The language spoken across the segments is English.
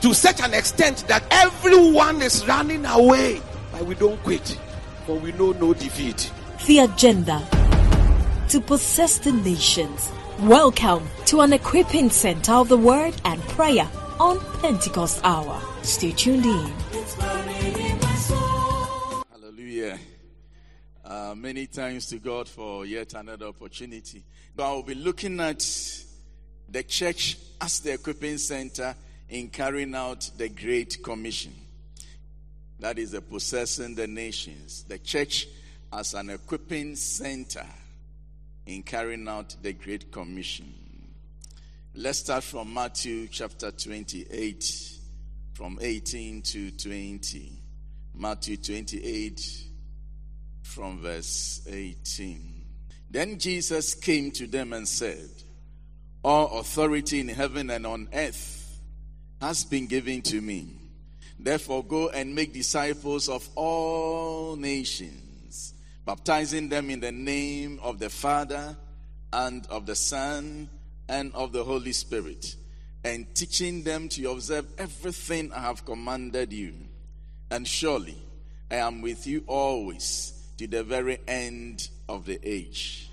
to such an extent that everyone is running away. But we don't quit, for we know no defeat. The agenda to possess the nations. Welcome to an equipping center of the word and prayer on Pentecost Hour. Stay tuned in. Hallelujah. Uh, many thanks to God for yet another opportunity. But I will be looking at the church as the equipping center in carrying out the Great Commission. That is the possessing the nations. The church as an equipping center in carrying out the Great Commission. Let's start from Matthew chapter 28, from 18 to 20. Matthew 28, from verse 18. Then Jesus came to them and said, All authority in heaven and on earth has been given to me. Therefore, go and make disciples of all nations baptizing them in the name of the Father and of the Son and of the Holy Spirit, and teaching them to observe everything I have commanded you. And surely I am with you always to the very end of the age.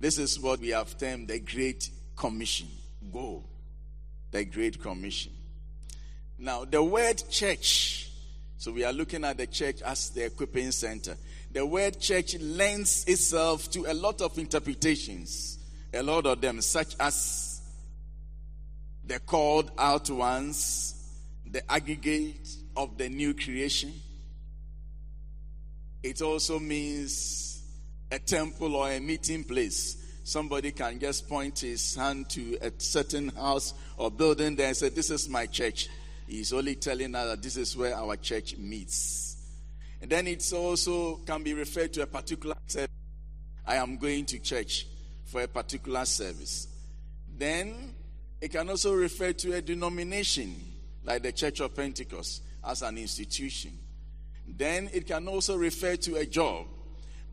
This is what we have termed the Great Commission. Go. The Great Commission. Now, the word church, so we are looking at the church as the equipping center the word church lends itself to a lot of interpretations, a lot of them, such as the called out ones, the aggregate of the new creation. It also means a temple or a meeting place. Somebody can just point his hand to a certain house or building there and say, This is my church. He's only telling us that this is where our church meets. And then it's also can be referred to a particular service. I am going to church for a particular service. Then it can also refer to a denomination, like the Church of Pentecost, as an institution. Then it can also refer to a job.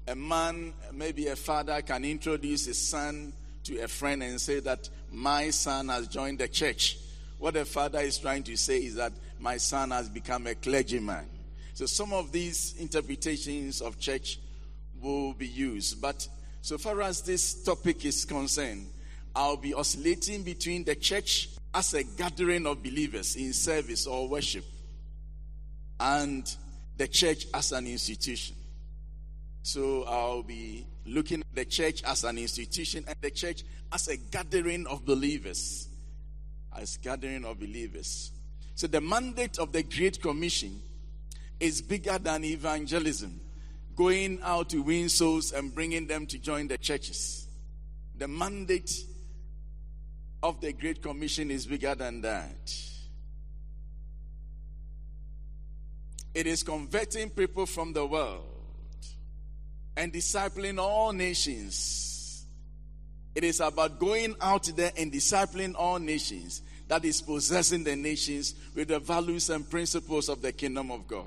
A man, maybe a father, can introduce his son to a friend and say that my son has joined the church. What the father is trying to say is that my son has become a clergyman. So some of these interpretations of church will be used. But so far as this topic is concerned, I'll be oscillating between the church as a gathering of believers in service or worship and the church as an institution. So I'll be looking at the church as an institution and the church as a gathering of believers. As gathering of believers. So the mandate of the Great Commission is bigger than evangelism, going out to win souls and bringing them to join the churches. The mandate of the Great Commission is bigger than that. It is converting people from the world and discipling all nations. It is about going out there and discipling all nations. That is possessing the nations with the values and principles of the kingdom of God.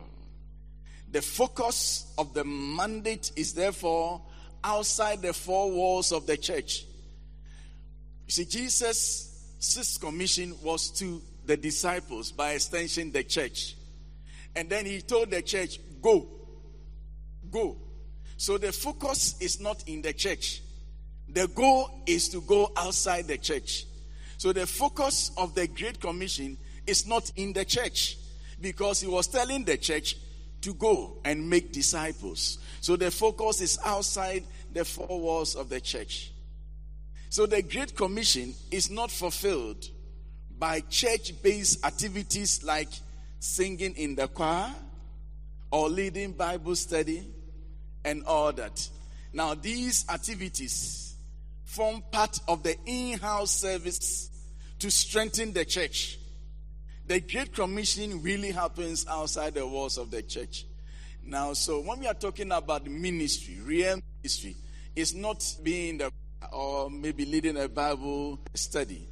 The focus of the mandate is therefore outside the four walls of the church. You see, Jesus' sixth commission was to the disciples, by extension, the church. And then he told the church, Go, go. So the focus is not in the church, the goal is to go outside the church. So the focus of the Great Commission is not in the church because he was telling the church to go and make disciples. So the focus is outside the four walls of the church. So the Great Commission is not fulfilled by church based activities like singing in the choir or leading Bible study and all that. Now, these activities form part of the in house service to strengthen the church. The Great Commission really happens outside the walls of the church. Now, so when we are talking about ministry, real ministry, it's not being the or maybe leading a Bible study.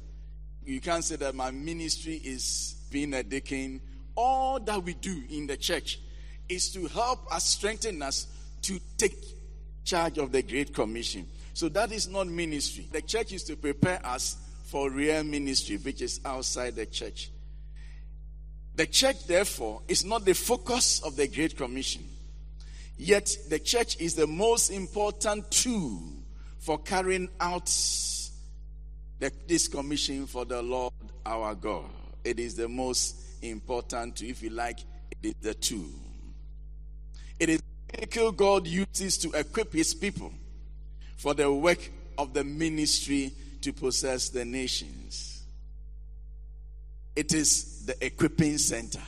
You can't say that my ministry is being a deacon. All that we do in the church is to help us strengthen us to take charge of the Great Commission. So that is not ministry. The church is to prepare us for real ministry, which is outside the church. The church, therefore, is not the focus of the Great Commission. Yet, the church is the most important tool for carrying out the, this commission for the Lord our God. It is the most important, if you like, it is the tool. It is vehicle God uses to equip his people for the work of the ministry to possess the nations. It is the equipping center.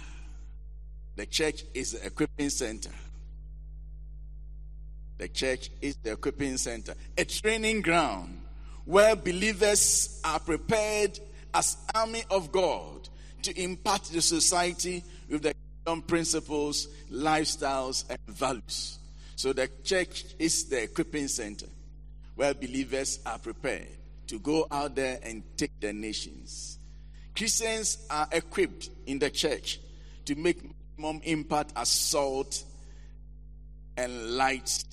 The church is the equipping center. The church is the equipping center, a training ground where believers are prepared as army of God to impart the society with the kingdom principles, lifestyles, and values. So the church is the equipping center where believers are prepared to go out there and take the nations. Christians are equipped in the church to make maximum impact as salt and light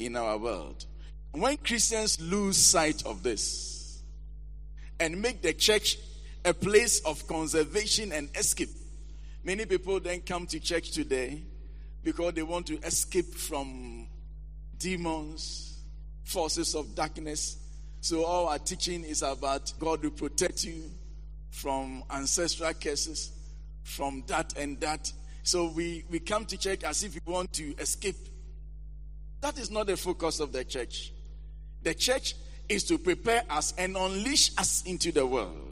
in our world. When Christians lose sight of this and make the church a place of conservation and escape, many people then come to church today because they want to escape from demons, forces of darkness. So, all our teaching is about God will protect you from ancestral curses, from that and that. So, we, we come to church as if we want to escape. That is not the focus of the church. The church is to prepare us and unleash us into the world.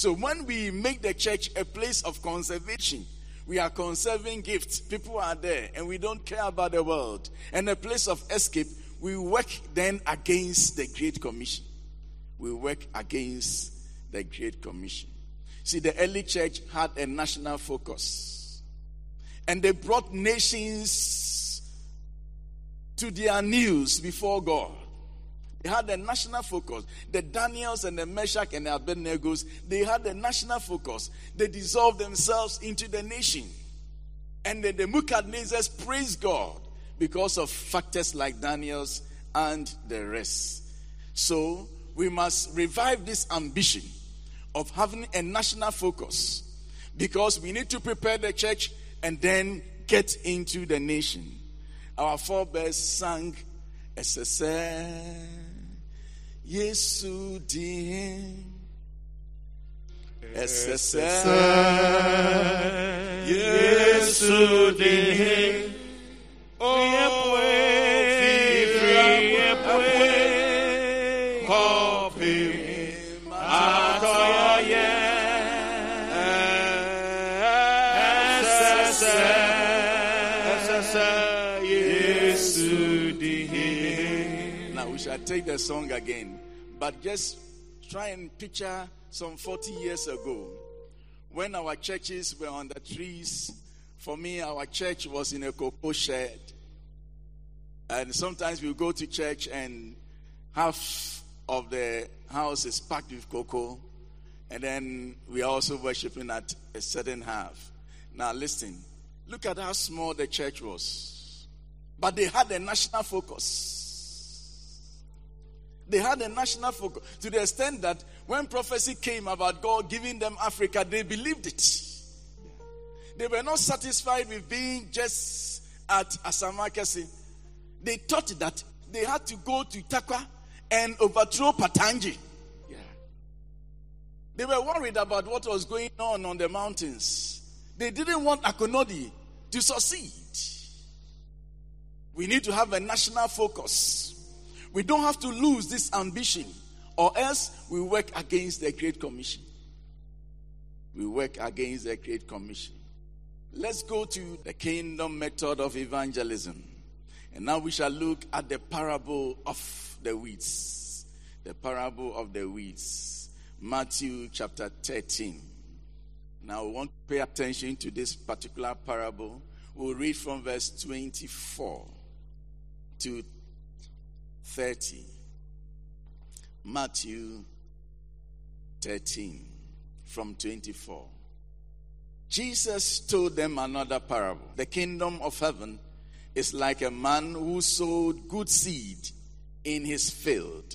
So, when we make the church a place of conservation, we are conserving gifts. People are there and we don't care about the world. And a place of escape, we work then against the Great Commission. We work against the Great Commission. See, the early church had a national focus. And they brought nations to their knees before God. They had a national focus. The Daniels and the Meshach and the Abednego, they had a national focus. They dissolved themselves into the nation. And then the Nebuchadnezzar praised God because of factors like Daniel's and the rest. So we must revive this ambition of having a national focus because we need to prepare the church and then get into the nation. Our forebears sang, SSL, Yesu din. SSL, Yesu din. Now we shall take the song again, but just try and picture some 40 years ago when our churches were on the trees. For me, our church was in a cocoa shed. And sometimes we go to church and half of the house is packed with cocoa. And then we are also worshiping at a certain half. Now listen, look at how small the church was. But they had a national focus. They had a national focus to the extent that when prophecy came about God giving them Africa, they believed it. They were not satisfied with being just at Asamankese. They thought that they had to go to Tarkwa and overthrow Patangi. Yeah. They were worried about what was going on on the mountains. They didn't want Akonedi to succeed. We need to have a national focus. We don't have to lose this ambition, or else we work against the Great Commission. We work against the Great Commission. Let's go to the kingdom method of evangelism. And now we shall look at the parable of the weeds. The parable of the weeds. Matthew chapter 13. Now we want to pay attention to this particular parable. We'll read from verse 24 to 30. Matthew 13 from 24. Jesus told them another parable. The kingdom of heaven is like a man who sowed good seed in his field.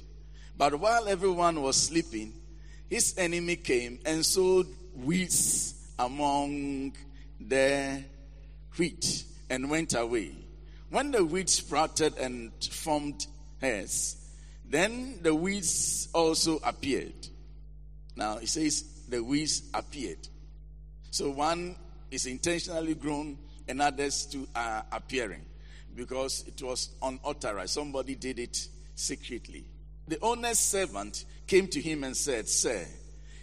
But while everyone was sleeping, his enemy came and sowed weeds among the wheat and went away. When the wheat sprouted and formed hairs, then the weeds also appeared. Now he says the weeds appeared. So one is intentionally grown and others too are appearing because it was unauthorized. Somebody did it secretly. The owner's servant came to him and said, Sir,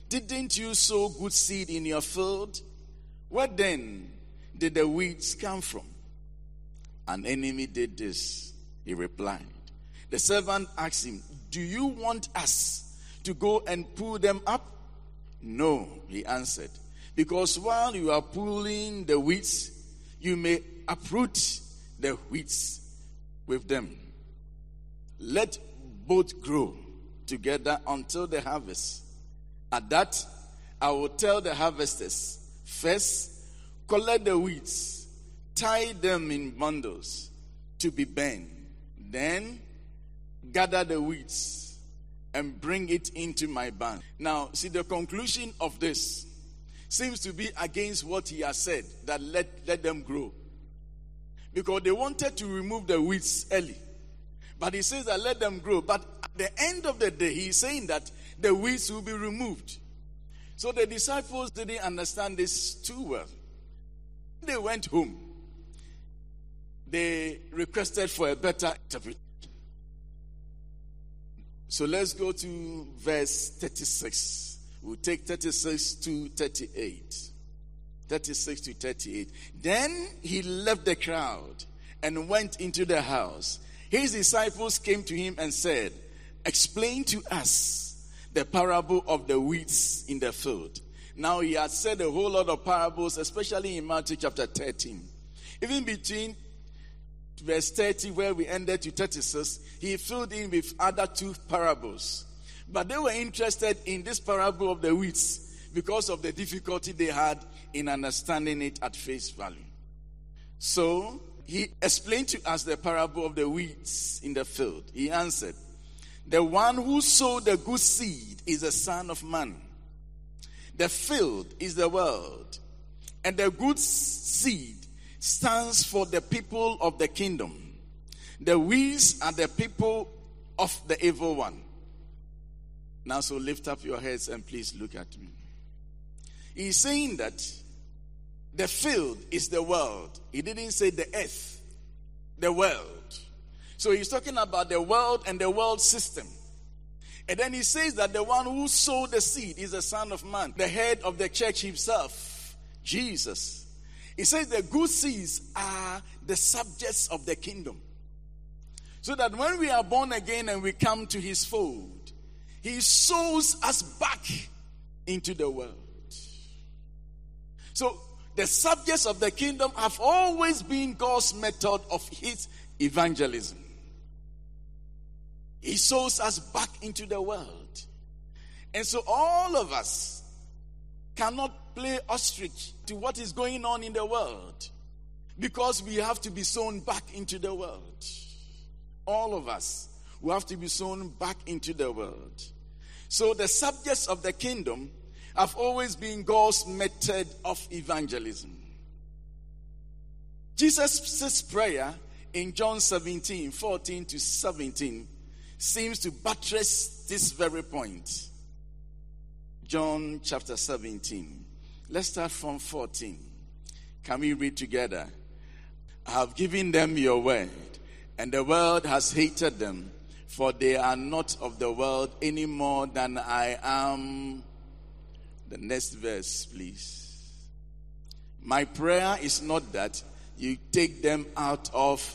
didn't you sow good seed in your field? Where then did the weeds come from? An enemy did this, he replied. The servant asked him, Do you want us to go and pull them up? No, he answered, because while you are pulling the weeds, you may uproot the weeds with them. Let both grow together until the harvest. At that, I will tell the harvesters first, collect the weeds, tie them in bundles to be burned. Then, gather the weeds and bring it into my barn. Now, see, the conclusion of this seems to be against what he has said that let, let them grow. Because they wanted to remove the weeds early. But he says that let them grow. But at the end of the day, he's saying that the weeds will be removed. So the disciples didn't understand this too well. They went home. They requested for a better interpretation. So let's go to verse 36. We'll take 36 to 38. 36 to 38. Then he left the crowd and went into the house. His disciples came to him and said, Explain to us the parable of the weeds in the field. Now he had said a whole lot of parables, especially in Matthew chapter 13. Even between verse 30, where we ended to 36, he filled in with other two parables. But they were interested in this parable of the weeds because of the difficulty they had in understanding it at face value. So he explained to us the parable of the weeds in the field. He answered, The one who sowed the good seed is the Son of Man. The field is the world, and the good seed stands for the people of the kingdom. The weeds are the people of the evil one. Now, so lift up your heads and please look at me. He's saying that the field is the world. He didn't say the earth, the world. So he's talking about the world and the world system. And then he says that the one who sowed the seed is the Son of Man, the head of the church himself, Jesus. He says the good seeds are the subjects of the kingdom. So that when we are born again and we come to his fold, he sows us back into the world. So the subjects of the kingdom have always been God's method of his evangelism. He sows us back into the world. And so all of us cannot play ostrich to what is going on in the world because we have to be sown back into the world. All of us will have to be sown back into the world. So the subjects of the kingdom have always been God's method of evangelism. Jesus' prayer in John 17 14 to 17 seems to buttress this very point. John chapter 17. Let's start from 14. Can we read together? I have given them your word, and the world has hated them, for they are not of the world any more than I am. The next verse, please. My prayer is not that you take them out of,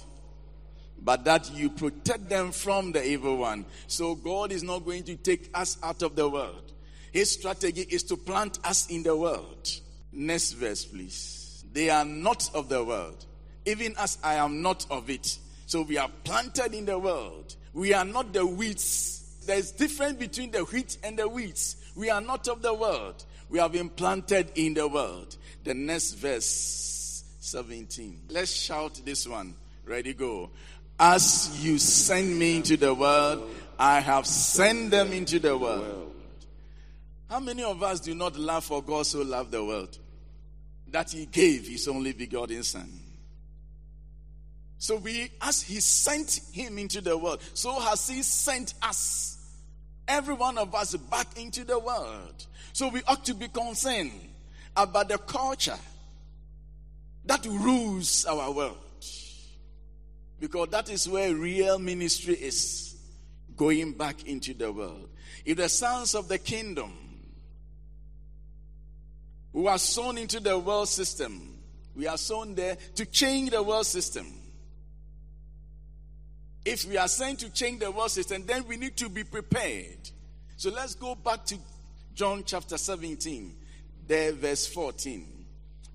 but that you protect them from the evil one. So God is not going to take us out of the world. His strategy is to plant us in the world. Next verse, please. They are not of the world, even as I am not of it. So we are planted in the world. We are not the weeds. There's difference between the wheat and the weeds. We are not of the world. We have been planted in the world. The next verse 17. Let's shout this one. Ready, go. As you send me into the world, I have sent them into the world. How many of us do not love for God so loved the world that he gave his only begotten son? So we, as he sent him into the world, so has he sent us, every one of us, back into the world. So we ought to be concerned about the culture that rules our world. Because that is where real ministry is going back into the world. If the sons of the kingdom who are sown into the world system, we are sown there to change the world system. If we are saying to change the world system, then we need to be prepared. So let's go back to John chapter 17, there, verse 14.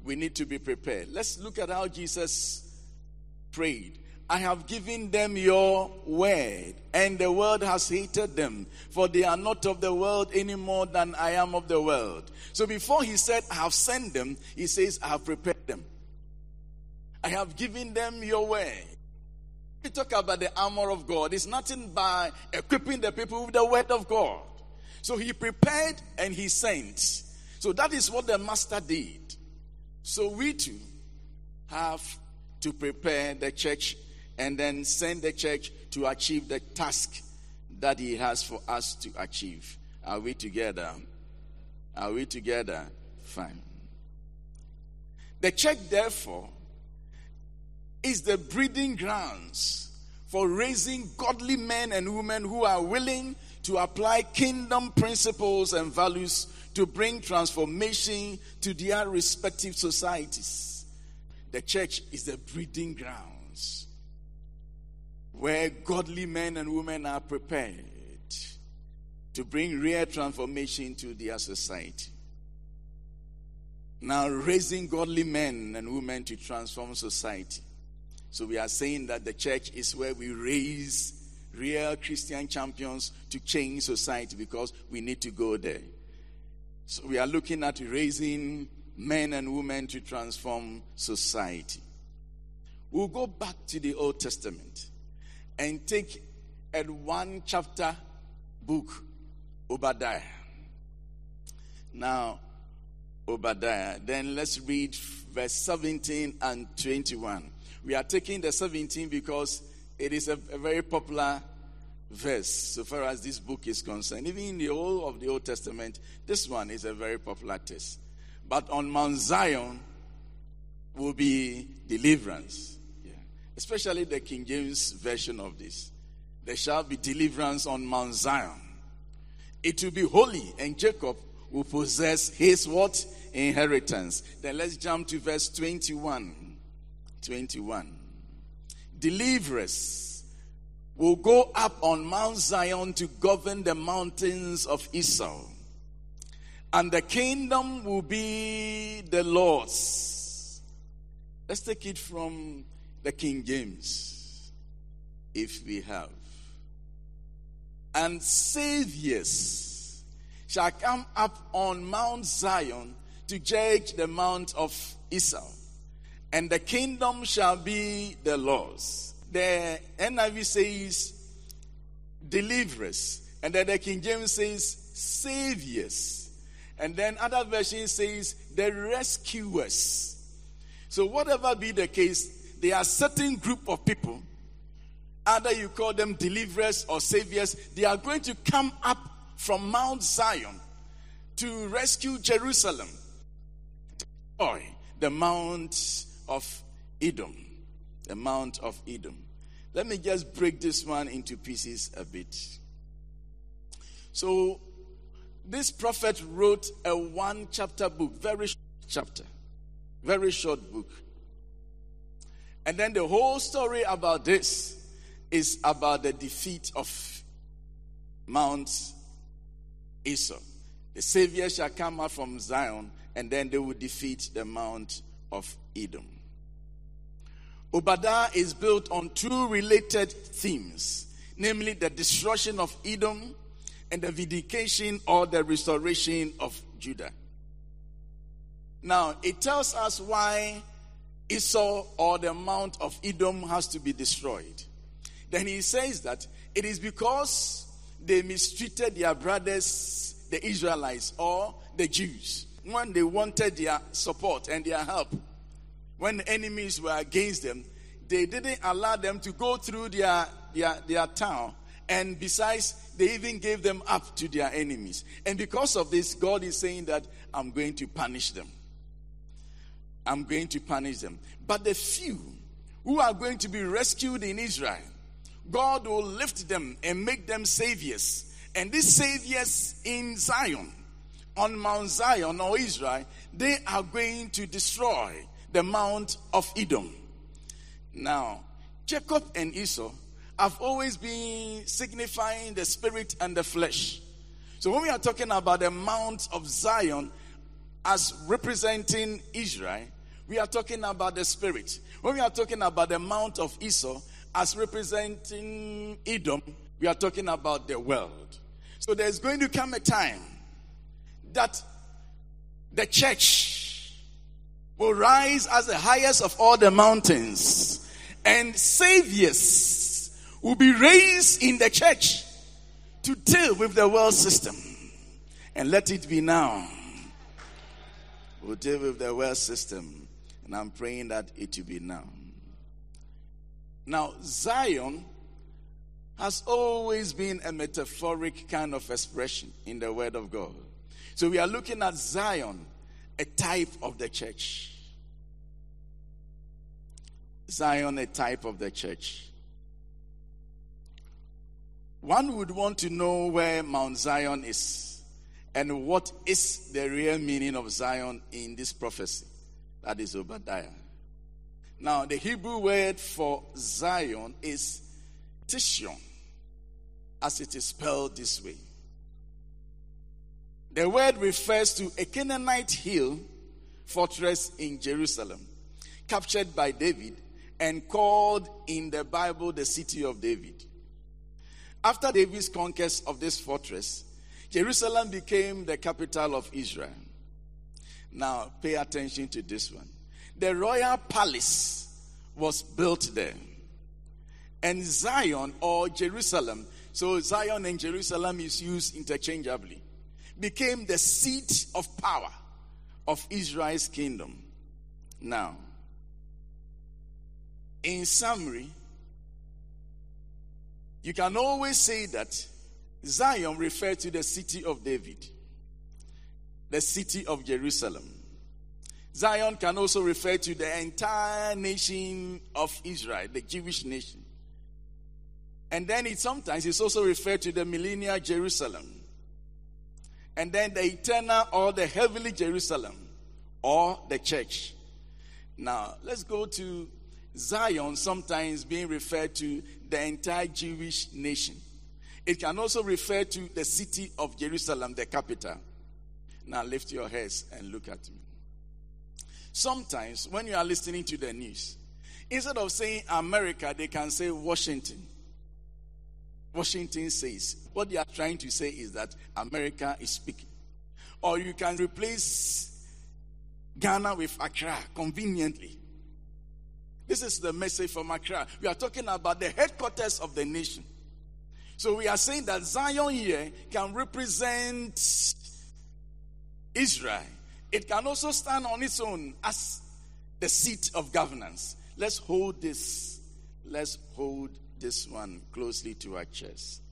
We need to be prepared. Let's look at how Jesus prayed. I have given them your word, and the world has hated them, for they are not of the world any more than I am of the world. So before he said, I have sent them, he says, I have prepared them. I have given them your word. We talk about the armor of God. It's nothing by equipping the people with the word of God. So he prepared and he sent. So that is what the master did. So we too have to prepare the church and then send the church to achieve the task that he has for us to achieve. Are we together? Are we together? Fine. The church, therefore, is the breeding grounds for raising godly men and women who are willing to apply kingdom principles and values to bring transformation to their respective societies. The church is the breeding grounds where godly men and women are prepared to bring real transformation to their society. Now, raising godly men and women to transform society. So, we are saying that the church is where we raise real Christian champions to change society because we need to go there. So, we are looking at raising men and women to transform society. We'll go back to the Old Testament and take a one chapter book, Obadiah. Now, Obadiah. Then let's read verse 17 and 21. We are taking the 17 because it is a, a, very popular verse so far as this book is concerned. Even in the whole of the Old Testament, this one is a very popular text. But on Mount Zion will be deliverance. Especially the King James version of this. There shall be deliverance on Mount Zion. It will be holy, and Jacob will possess his what? Inheritance. Then let's jump to verse 21. 21. Deliverers will go up on Mount Zion to govern the mountains of Esau. And the kingdom will be the Lord's. Let's take it from the King James, if we have. And saviors shall come up on Mount Zion to judge the mount of Esau and the kingdom shall be the Lord's. The NIV says deliverers, and then the King James says saviors, and then other version says the rescuers. So whatever be the case, there are certain group of people, either you call them deliverers or saviors, they are going to come up from Mount Zion to rescue Jerusalem, destroy the mount of Edom. the Mount of Edom. Let me just break this one into pieces a bit. So, this prophet wrote a one chapter book, very short chapter, very short book. And then the whole story about this is about the defeat of Mount Esau. The Savior shall come out from Zion, and then they will defeat the Mount of Edom. Obadiah is built on two related themes, namely the destruction of Edom and the vindication or the restoration of Judah. Now, it tells us why Esau or the Mount of Edom has to be destroyed. Then he says that it is because they mistreated their brothers, the Israelites or the Jews, when they wanted their support and their help. When the enemies were against them, they didn't allow them to go through their, their, their town. And besides, they even gave them up to their enemies. And because of this, God is saying that I'm going to punish them. I'm going to punish them. But the few who are going to be rescued in Israel, God will lift them and make them saviors. And these saviors in Zion, on Mount Zion or Israel, they are going to destroy the Mount of Edom. Now, Jacob and Esau have always been signifying the spirit and the flesh. So when we are talking about the Mount of Zion as representing Israel, we are talking about the spirit. When we are talking about the Mount of Esau as representing Edom, we are talking about the world. So there's going to come a time that the church will rise as the highest of all the mountains, and saviors will be raised in the church to deal with the world system. And let it be now. We'll deal with the world system. And I'm praying that it will be now. Now, Zion has always been a metaphoric kind of expression in the Word of God. So we are looking at Zion, a type of the church. Zion, a type of the church. One would want to know where Mount Zion is and what is the real meaning of Zion in this prophecy. That is Obadiah. Now, the Hebrew word for Zion is Tishon, as it is spelled this way. The word refers to a Canaanite hill fortress in Jerusalem, captured by David and called in the Bible the city of David. After David's conquest of this fortress, Jerusalem became the capital of Israel. Now, pay attention to this one. The royal palace was built there. And Zion or Jerusalem, so Zion and Jerusalem is used interchangeably became the seat of power of Israel's kingdom. Now, in summary, you can always say that Zion referred to the city of David, the city of Jerusalem. Zion can also refer to the entire nation of Israel, the Jewish nation. And then it sometimes is also referred to the millennial Jerusalem and then the eternal or the heavenly Jerusalem or the church. Now, let's go to Zion, sometimes being referred to the entire Jewish nation. It can also refer to the city of Jerusalem, the capital. Now, lift your heads and look at me. Sometimes, when you are listening to the news, instead of saying America, they can say Washington. Washington says. What they are trying to say is that America is speaking. Or you can replace Ghana with Accra conveniently. This is the message from Accra. We are talking about the headquarters of the nation. So we are saying that Zion here can represent Israel. It can also stand on its own as the seat of governance. Let's hold this. Let's hold this one closely to our chest.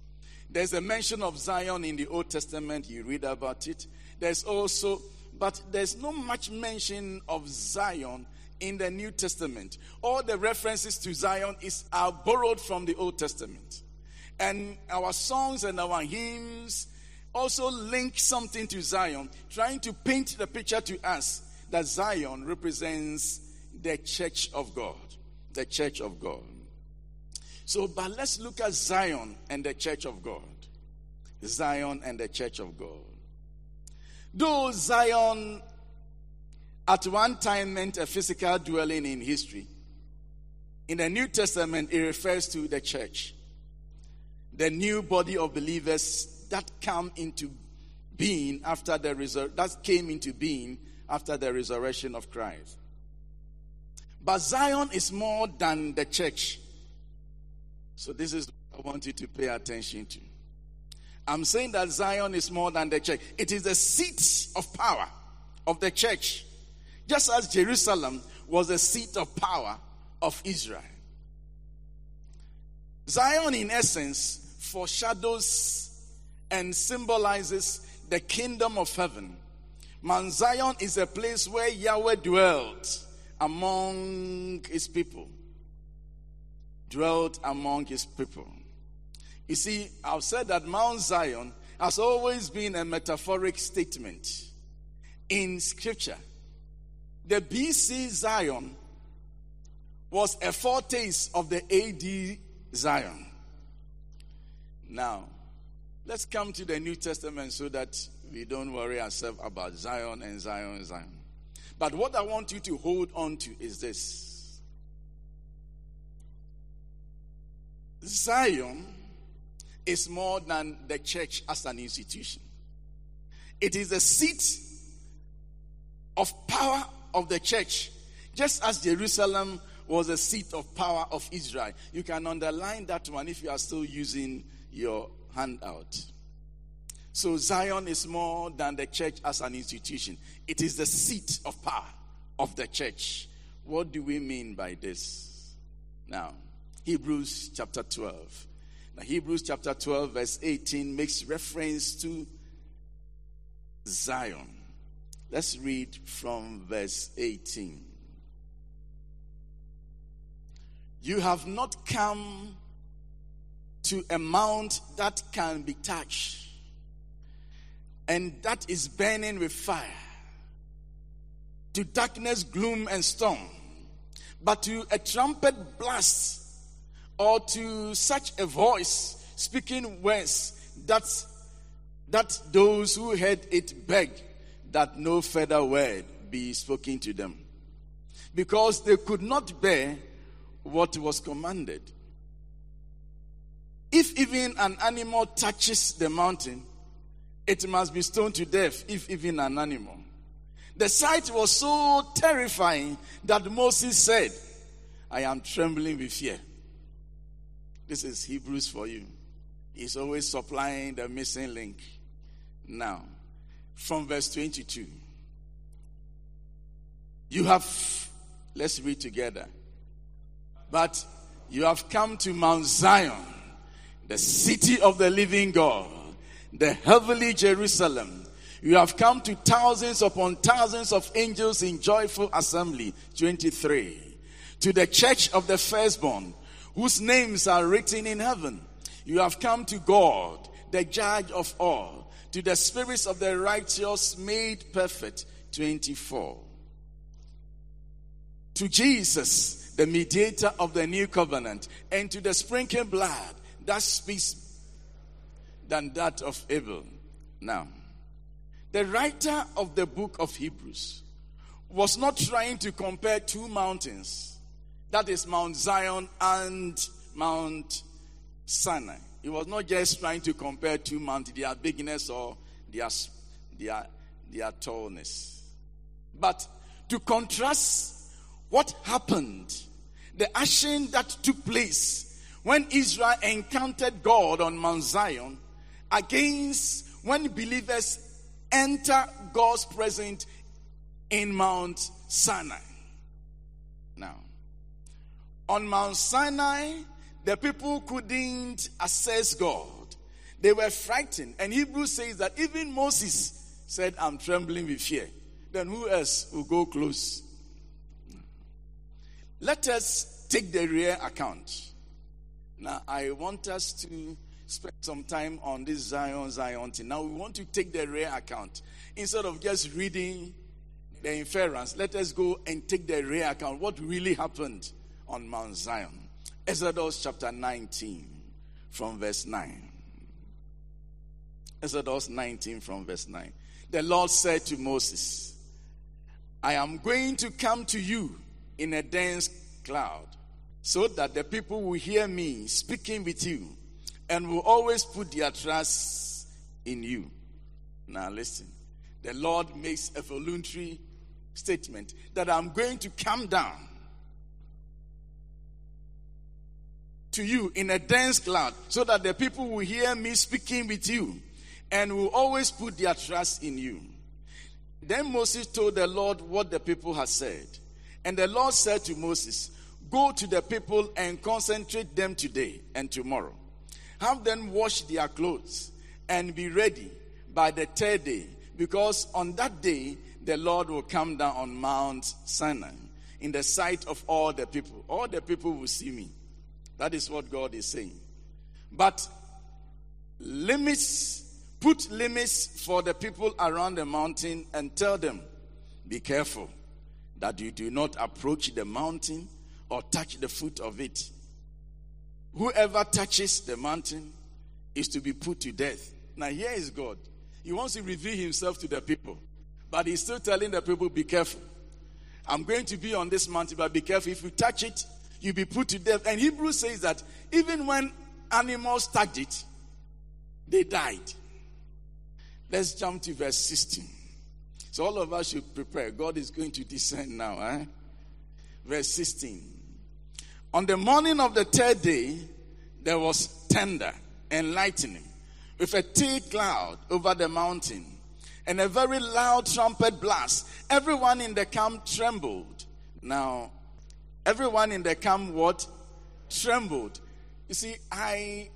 There's a mention of Zion in the Old Testament. You read about it. There's also, but there's not much mention of Zion in the New Testament. All the references to Zion is are borrowed from the Old Testament. And our songs and our hymns also link something to Zion, trying to paint the picture to us that Zion represents the church of God. The church of God. So, but let's look at Zion and the church of God. Zion and the church of God. Though Zion at one time meant a physical dwelling in history, in the New Testament it refers to the church, the new body of believers that come into being after the resur- that came into being after the resurrection of Christ. But Zion is more than the church. So this is what I want you to pay attention to. I'm saying that Zion is more than the church. It is the seat of power of the church. Just as Jerusalem was the seat of power of Israel. Zion, in essence, foreshadows and symbolizes the kingdom of heaven. Mount Zion is a place where Yahweh dwelt among his people. Dwelt among his people. You see, I've said that Mount Zion has always been a metaphoric statement in scripture. The BC Zion was a foretaste of the AD Zion. Now, let's come to the New Testament so that we don't worry ourselves about Zion and Zion and Zion. But what I want you to hold on to is this Zion is more than the church as an institution. It is the seat of power of the church, just as Jerusalem was a seat of power of Israel. You can underline that one if you are still using your handout. So Zion is more than the church as an institution. It is the seat of power of the church. What do we mean by this? Now, Hebrews chapter 12. Now, Hebrews chapter 12, verse 18 makes reference to Zion. Let's read from verse 18. You have not come to a mount that can be touched and that is burning with fire, to darkness, gloom, and storm, but to a trumpet blast or to such a voice speaking words that, that those who heard it beg that no further word be spoken to them. Because they could not bear what was commanded. If even an animal touches the mountain, it must be stoned to death, if even an animal. The sight was so terrifying that Moses said, I am trembling with fear. This is Hebrews for you. He's always supplying the missing link. Now, from verse 22. You have, let's read together. But you have come to Mount Zion, the city of the living God, the heavenly Jerusalem. You have come to thousands upon thousands of angels in joyful assembly. 23. To the church of the firstborn whose names are written in heaven. You have come to God, the judge of all, to the spirits of the righteous made perfect. 24. To Jesus, the mediator of the new covenant, and to the sprinkling blood that speaks than that of Abel. Now, the writer of the book of Hebrews was not trying to compare two mountains that is Mount Zion and Mount Sinai. He was not just trying to compare two mountains, their bigness or their, their, their tallness. But to contrast what happened, the action that took place when Israel encountered God on Mount Zion against when believers enter God's presence in Mount Sinai. Now, on Mount Sinai, the people couldn't access God. They were frightened. And Hebrews says that even Moses said, I'm trembling with fear. Then who else will go close? let us take the rear account. Now, I want us to spend some time on this Zion, Zion thing. Now, we want to take the rear account. Instead of just reading the inference, let us go and take the rear account. What really happened on Mount Zion? Exodus chapter 19, from verse 9. Exodus 19, from verse 9. The Lord said to Moses, I am going to come to you in a dense cloud so that the people will hear me speaking with you and will always put their trust in you. Now, listen. The Lord makes a voluntary statement that I'm going to come down to you in a dense cloud so that the people will hear me speaking with you and will always put their trust in you. Then Moses told the Lord what the people had said. And the Lord said to Moses, Go to the people and concentrate them today and tomorrow. Have them wash their clothes and be ready by the third day, because on that day the Lord will come down on Mount Sinai in the sight of all the people. All the people will see me. That is what God is saying. But limits, put limits for the people around the mountain and tell them, be careful that you do not approach the mountain or touch the foot of it. Whoever touches the mountain is to be put to death. Now, here is God. He wants to reveal himself to the people, but he's still telling the people, be careful. I'm going to be on this mountain, but be careful. If you touch it, you'll be put to death. And Hebrew says that even when animals touched it, they died. Let's jump to verse 16. So all of us should prepare. God is going to descend now. Eh? Verse 16. On the morning of the third day, there was thunder and lightning with a thick cloud over the mountain and a very loud trumpet blast. Everyone in the camp trembled. Now, everyone in the camp what? Trembled. You see, I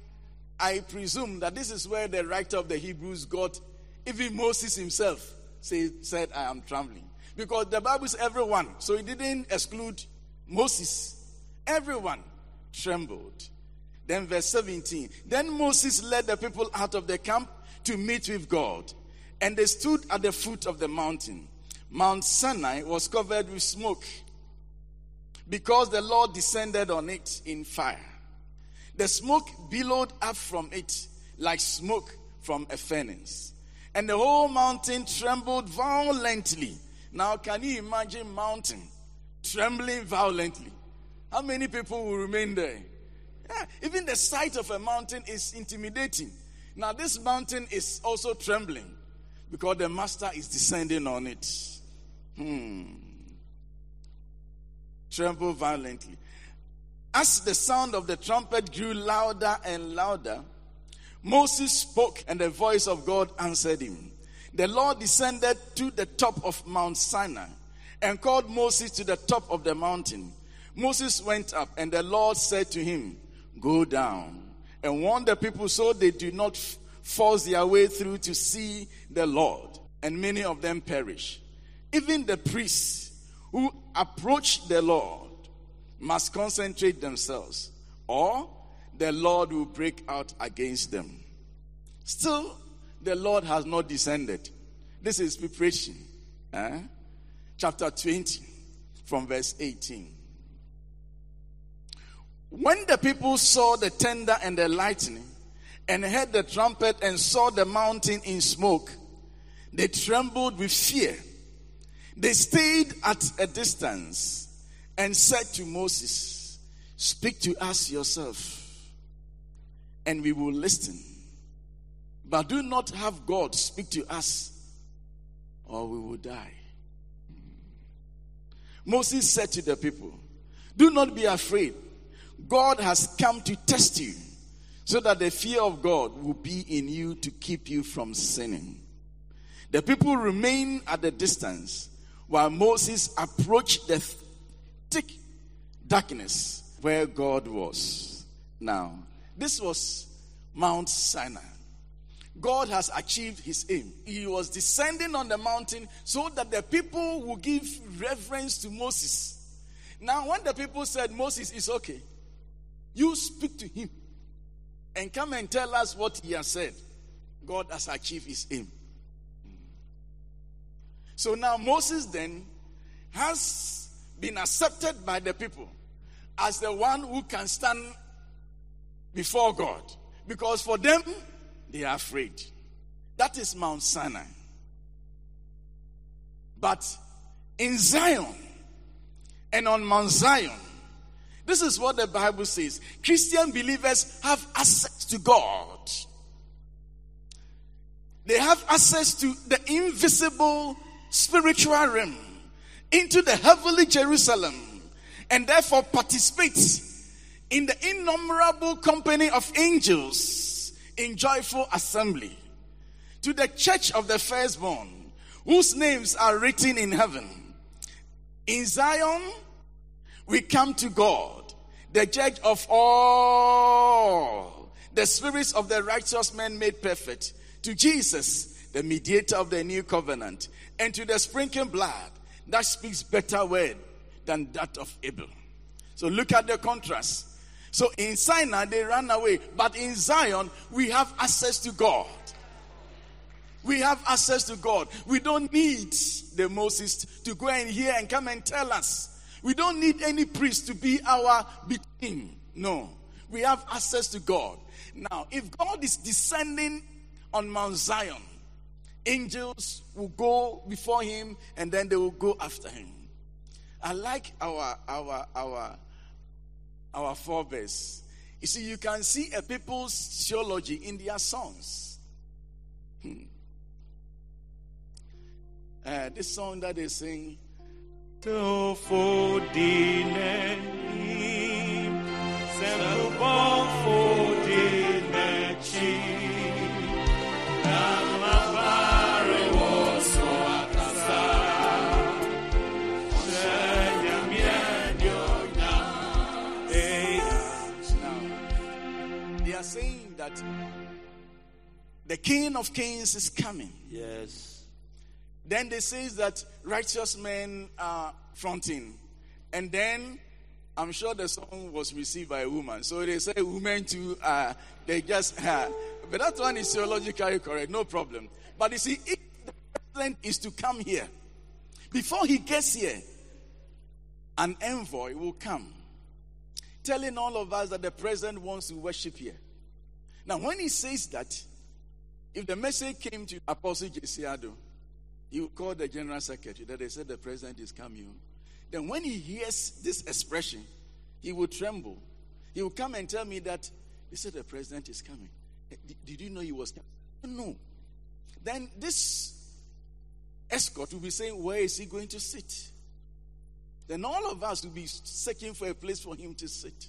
I presume that this is where the writer of the Hebrews got even Moses himself say, said, I am trembling. Because the Bible is everyone, so it didn't exclude Moses. Everyone trembled. Then, verse 17 Then Moses led the people out of the camp to meet with God, and they stood at the foot of the mountain. Mount Sinai was covered with smoke because the Lord descended on it in fire. The smoke billowed up from it like smoke from a furnace, and the whole mountain trembled violently. Now, can you imagine mountain trembling violently? How many people will remain there? Yeah, even the sight of a mountain is intimidating. Now, this mountain is also trembling because the master is descending on it. Hmm. Tremble violently. As the sound of the trumpet grew louder and louder, Moses spoke, and the voice of God answered him. The Lord descended to the top of Mount Sinai and called Moses to the top of the mountain. Moses went up, and the Lord said to him, Go down and warn the people so they do not force their way through to see the Lord. And many of them perish. Even the priests who approach the Lord must concentrate themselves, or the Lord will break out against them. Still, the Lord has not descended. This is preparation. Eh? Chapter 20, from verse 18. When the people saw the thunder and the lightning, and heard the trumpet and saw the mountain in smoke, they trembled with fear. They stayed at a distance and said to Moses, Speak to us yourself, and we will listen. But do not have God speak to us, or we will die. Moses said to the people, Do not be afraid. God has come to test you so that the fear of God will be in you to keep you from sinning. The people remained at the distance while Moses approached the thick darkness where God was. Now, this was Mount Sinai. God has achieved his aim. He was descending on the mountain so that the people would give reverence to Moses Now, when the people said, Moses is okay, you speak to him and come and tell us what he has said. God has achieved his aim. So now Moses then has been accepted by the people as the one who can stand before God. Because for them, they are afraid. That is Mount Sinai. But in Zion and on Mount Zion, this is what the Bible says Christian believers have access to God. They have access to the invisible spiritual realm, into the heavenly Jerusalem, and therefore participate in the innumerable company of angels in joyful assembly. To the church of the firstborn, whose names are written in heaven. In Zion, we come to God, the judge of all, the spirits of the righteous men made perfect, to Jesus, the mediator of the new covenant, and to the sprinkling blood that speaks better word than that of Abel. So look at the contrast. So in Sinai, they ran away, but in Zion, we have access to God. We have access to God. We don't need the Moses to go in here and come and tell us. We don't need any priest to be our between. No. We have access to God. Now, if God is descending on Mount Zion, angels will go before him and then they will go after him. I like our our our our forebears. You see, you can see a people's theology in their songs. Hmm. Uh, this song that they sing. They are saying that the King of Kings is coming. Yes. Then they say that righteous men are fronting. And then I'm sure the song was received by a woman. So they say women too, uh, they just, uh, but that one is theologically correct, no problem. But you see, if the president is to come here, before he gets here, an envoy will come telling all of us that the president wants to worship here. Now, when he says that, if the message came to Apostle Jesiado, he will call the general secretary that they said the president is coming. Then, when he hears this expression, he will tremble. He will come and tell me that they said the president is coming. Eh, Did, did you know he was coming? No. Then this escort will be saying, Where is he going to sit? Then all of us will be searching for a place for him to sit.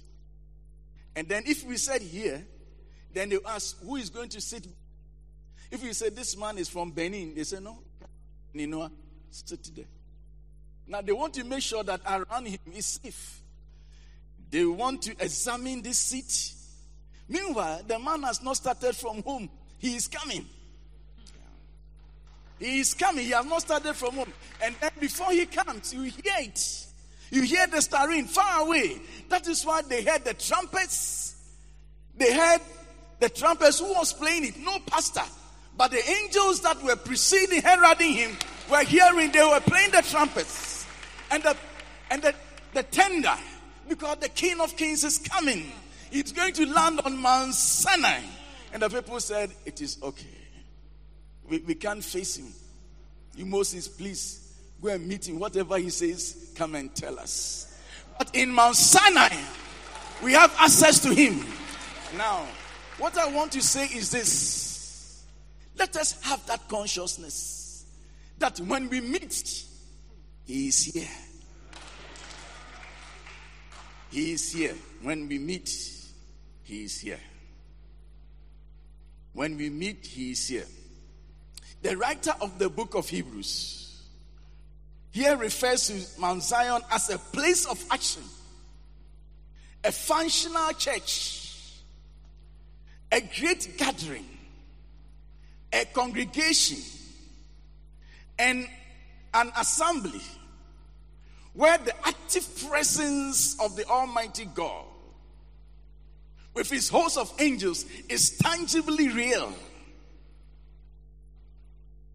And then if we said here, then they ask, Who is going to sit? If we say this man is from Benin, they say, No, Ninoa, sit there. Now they want to make sure that around him is safe. They want to examine this city. Meanwhile, the man has not started from home. He is coming. He is coming. He has not started from home. And then before he comes, you hear it. You hear the starring far away. That is why they heard the trumpets. They heard the trumpets. Who was playing it? No pastor. But the angels that were preceding, heralding him, were hearing, they were playing the trumpets. And the and the, the tender, because the King of Kings is coming. He's going to land on Mount Sinai. And the people said, It is okay. We, we can't face him. You, Moses, please go and meet him. Whatever he says, come and tell us. But in Mount Sinai, we have access to him. Now, what I want to say is this let us have that consciousness that when we meet, he is here. He is here. When we meet, he is here. When we meet, he is here. The writer of the book of Hebrews here refers to Mount Zion as a place of action, a functional church, a great gathering, a congregation, and an assembly where the active presence of the Almighty God with his host of angels is tangibly real.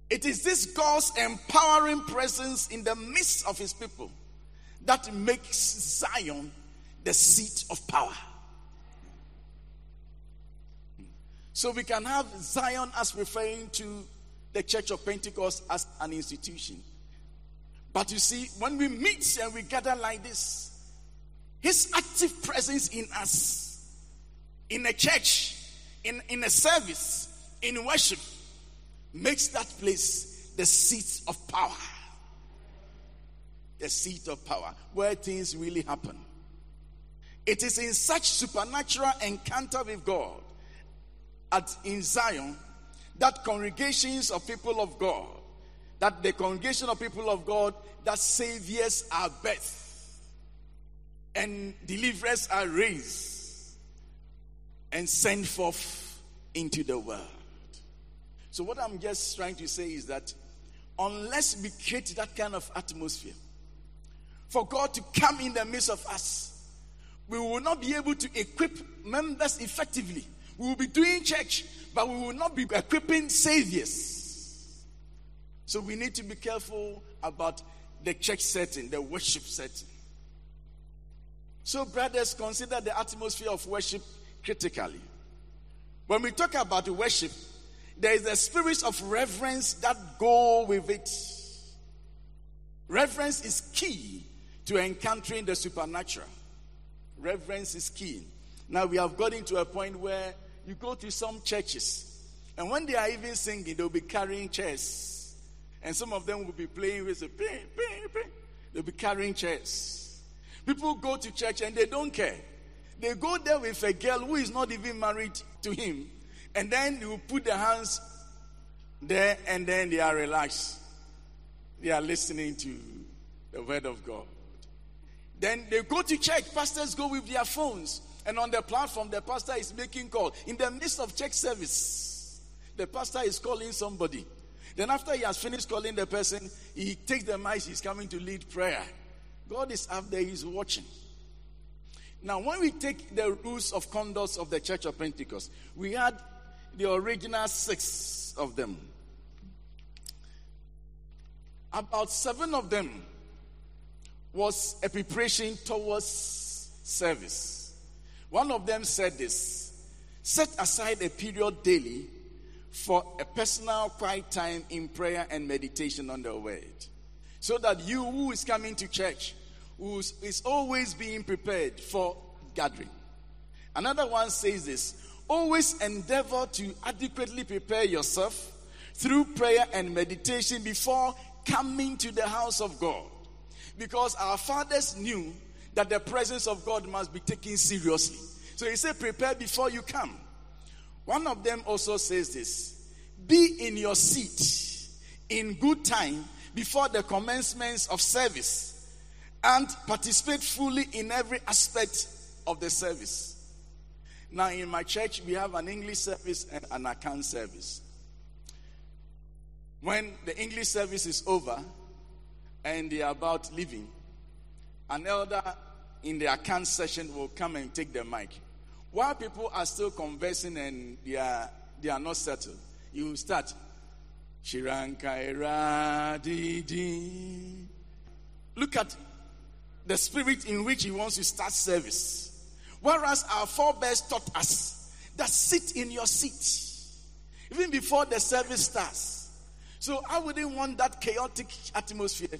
It is this God's empowering presence in the midst of his people that makes Zion the seat of power. So we can have Zion as referring to the Church of Pentecost as an institution. But you see, when we meet and we gather like this, His active presence in us, in a church, in, in a service, in worship, makes that place the seat of power. The seat of power, where things really happen. It is in such supernatural encounter with God at in Zion that congregations of people of God that the congregation of people of God, that saviors are birthed and deliverers are raised and sent forth into the world. So, what I'm just trying to say is that unless we create that kind of atmosphere for God to come in the midst of us, we will not be able to equip members effectively. We will be doing church, but we will not be equipping saviors. So we need to be careful about the church setting, the worship setting. So, brothers, consider the atmosphere of worship critically. When we talk about worship, there is a spirit of reverence that go with it. Reverence is key to encountering the supernatural. Reverence is key. Now we have gotten to a point where you go to some churches, and when they are even singing, they'll be carrying chairs and some of them will be playing with a ping, ping, ping. They'll be carrying chairs. People go to church and they don't care. They go there with a girl who is not even married to him, and then you will put their hands there, and then they are relaxed. They are listening to the word of God. Then they go to church. Pastors go with their phones, and on the platform, the pastor is making call. In the midst of church service, the pastor is calling somebody. Then, after he has finished calling the person, he takes the mic, he's coming to lead prayer. God is up there, he's watching. Now, when we take the rules of conduct of the Church of Pentecost, we had the original six of them. About seven of them was a preparation towards service. One of them said this set aside a period daily for a personal quiet time in prayer and meditation on the word. So that you who is coming to church who is always being prepared for gathering. Another one says this always endeavor to adequately prepare yourself through prayer and meditation before coming to the house of God. Because our fathers knew that the presence of God must be taken seriously. So he said, prepare before you come. One of them also says this Be in your seat in good time before the commencements of service and participate fully in every aspect of the service. Now, in my church, we have an English service and an Akan service. When the English service is over and they are about leaving, an elder in the Akan session will come and take the mic while people are still conversing and they are, they are not settled, you start. Look at the spirit in which he wants to start service. Whereas our forebears taught us that sit in your seat even before the service starts. So I wouldn't want that chaotic atmosphere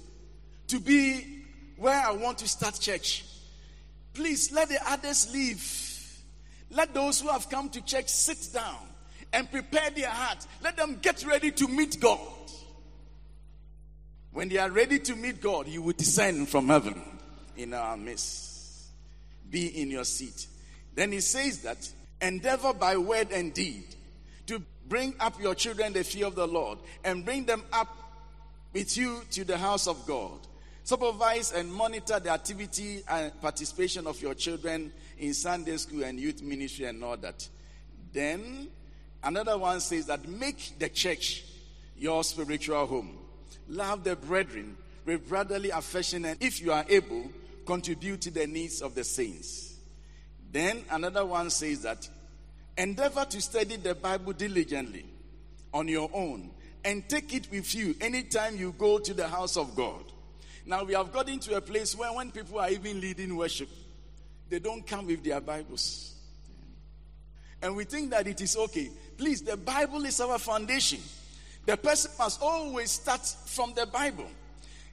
to be where I want to start church. Please let the others leave. Let those who have come to church sit down and prepare their heart. Let them get ready to meet God. When they are ready to meet God, He will descend from heaven in our midst. Be in your seat. Then He says that endeavor by word and deed to bring up your children the fear of the Lord and bring them up with you to the house of God. Supervise and monitor the activity and participation of your children in Sunday school and youth ministry and all that. Then another one says that make the church your spiritual home. Love the brethren, with brotherly affection, and if you are able, contribute to the needs of the saints. Then another one says that endeavor to study the Bible diligently on your own and take it with you anytime you go to the house of God. Now we have gotten to a place where when people are even leading worship, they don't come with their Bibles. And we think that it is okay. Please, the Bible is our foundation. The person must always start from the Bible.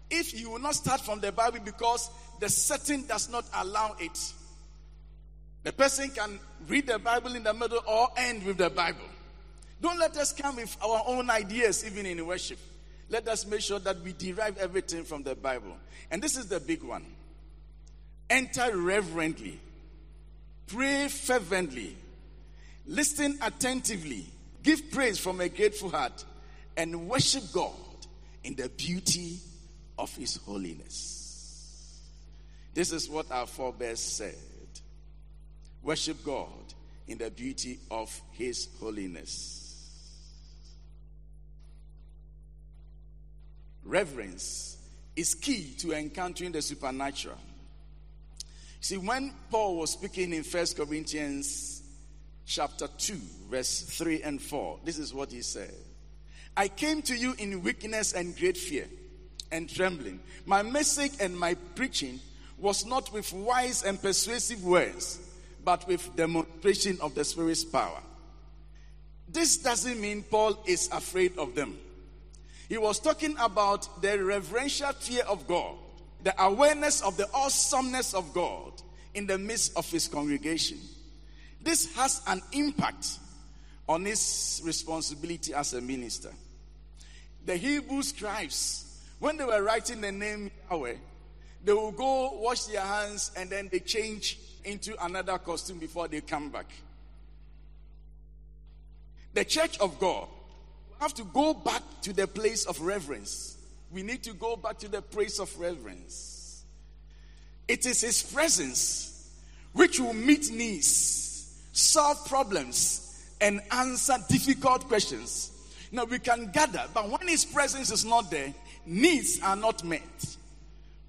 If you will not start from the Bible because the setting does not allow it, the person can read the Bible in the middle or end with the Bible. Don't let us come with our own ideas, even in worship. Let us make sure that we derive everything from the Bible. And this is the big one enter reverently, pray fervently, listen attentively, give praise from a grateful heart, and worship God in the beauty of His holiness. This is what our forebears said worship God in the beauty of His holiness. Reverence is key to encountering the supernatural. See, when Paul was speaking in First Corinthians chapter 2, verse 3 and 4, this is what he said. I came to you in weakness and great fear and trembling. My message and my preaching was not with wise and persuasive words, but with demonstration of the Spirit's power. This doesn't mean Paul is afraid of them. He was talking about the reverential fear of God, the awareness of the awesomeness of God in the midst of his congregation. This has an impact on his responsibility as a minister. The Hebrew scribes, when they were writing the name Yahweh, they will go wash their hands and then they change into another costume before they come back. The church of God have to go back to the place of reverence. We need to go back to the place of reverence. It is His presence which will meet needs, solve problems, and answer difficult questions. Now we can gather, but when His presence is not there, needs are not met,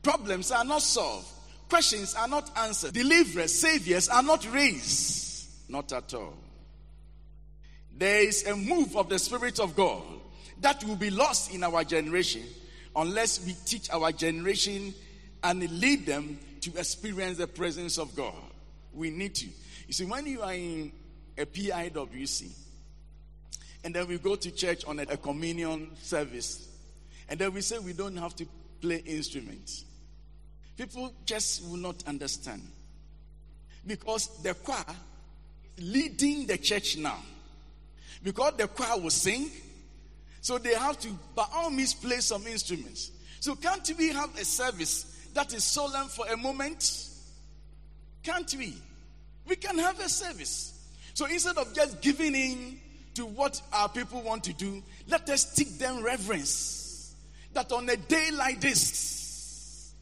problems are not solved, questions are not answered, deliverers, saviors are not raised. Not at all there is a move of the Spirit of God that will be lost in our generation unless we teach our generation and lead them to experience the presence of God. We need to. You see, when you are in a PIWC, and then we go to church on a, a communion service, and then we say we don't have to play instruments, people just will not understand. Because the choir is leading the church now because the choir will sing. So they have to, by all means, play some instruments. So can't we have a service that is solemn for a moment? Can't we? We can have a service. So instead of just giving in to what our people want to do, let us teach them reverence. That on a day like this,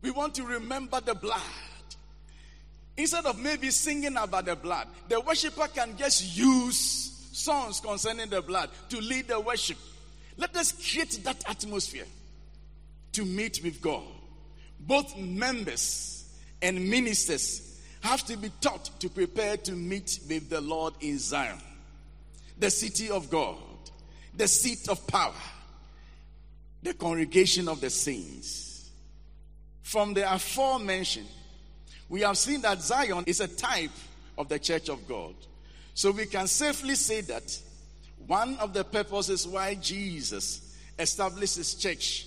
we want to remember the blood. Instead of maybe singing about the blood, the worshiper can just use songs concerning the blood to lead the worship. Let us create that atmosphere to meet with God. Both members and ministers have to be taught to prepare to meet with the Lord in Zion, the city of God, the seat of power, the congregation of the saints. From the aforementioned, we have seen that Zion is a type of the church of God. So we can safely say that one of the purposes why Jesus established his church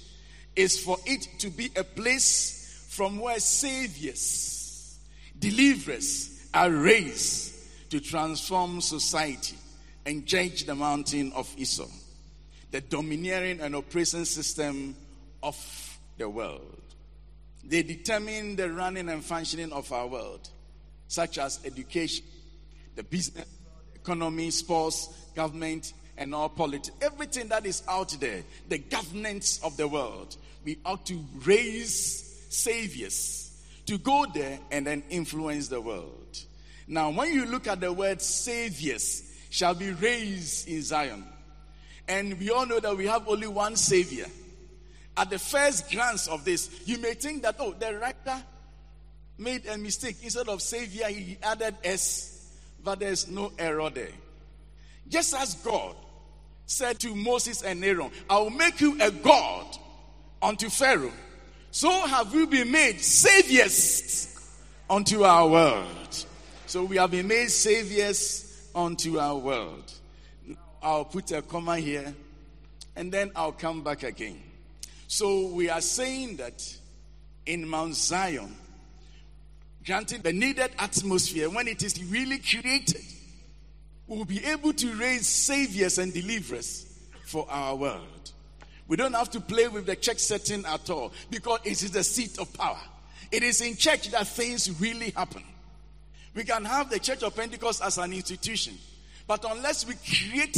is for it to be a place from where saviors, deliverers are raised to transform society and change the mountain of Esau, the domineering and oppressing system of the world. They determine the running and functioning of our world, such as education, the business economy, sports, government, and all politics. Everything that is out there, the governance of the world, we ought to raise saviors to go there and then influence the world. Now, when you look at the word saviors, shall be raised in Zion. And we all know that we have only one savior. at the first glance of this, you may think that, oh, the writer made a mistake. Instead of Savior, he added S, but there's no error there. Just as God said to Moses and Aaron, I will make you a God unto Pharaoh. So have we been made saviors unto our world. So we have been made saviors unto our world. I'll put a comma here and then I'll come back again. So we are saying that in Mount Zion, granting the needed atmosphere when it is really created, we will be able to raise saviors and deliverers for our world. We don't have to play with the church setting at all because it is the seat of power. It is in church that things really happen. We can have the Church of Pentecost as an institution, but unless we create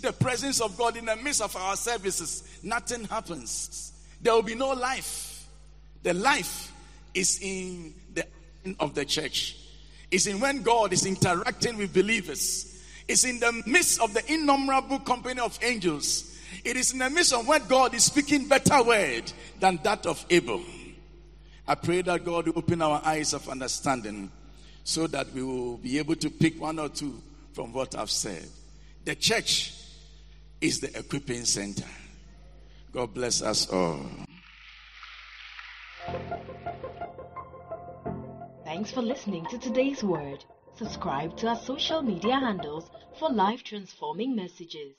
the presence of God in the midst of our services, nothing happens. There will be no life. The life is in of the church. It's in when God is interacting with believers. It's in the midst of the innumerable company of angels. It is in the midst of when God is speaking better word than that of Abel. I pray that God will open our eyes of understanding so that we will be able to pick one or two from what I've said. The church is the equipping center. God bless us all. Thanks for listening to today's word. Subscribe to our social media handles for life transforming messages.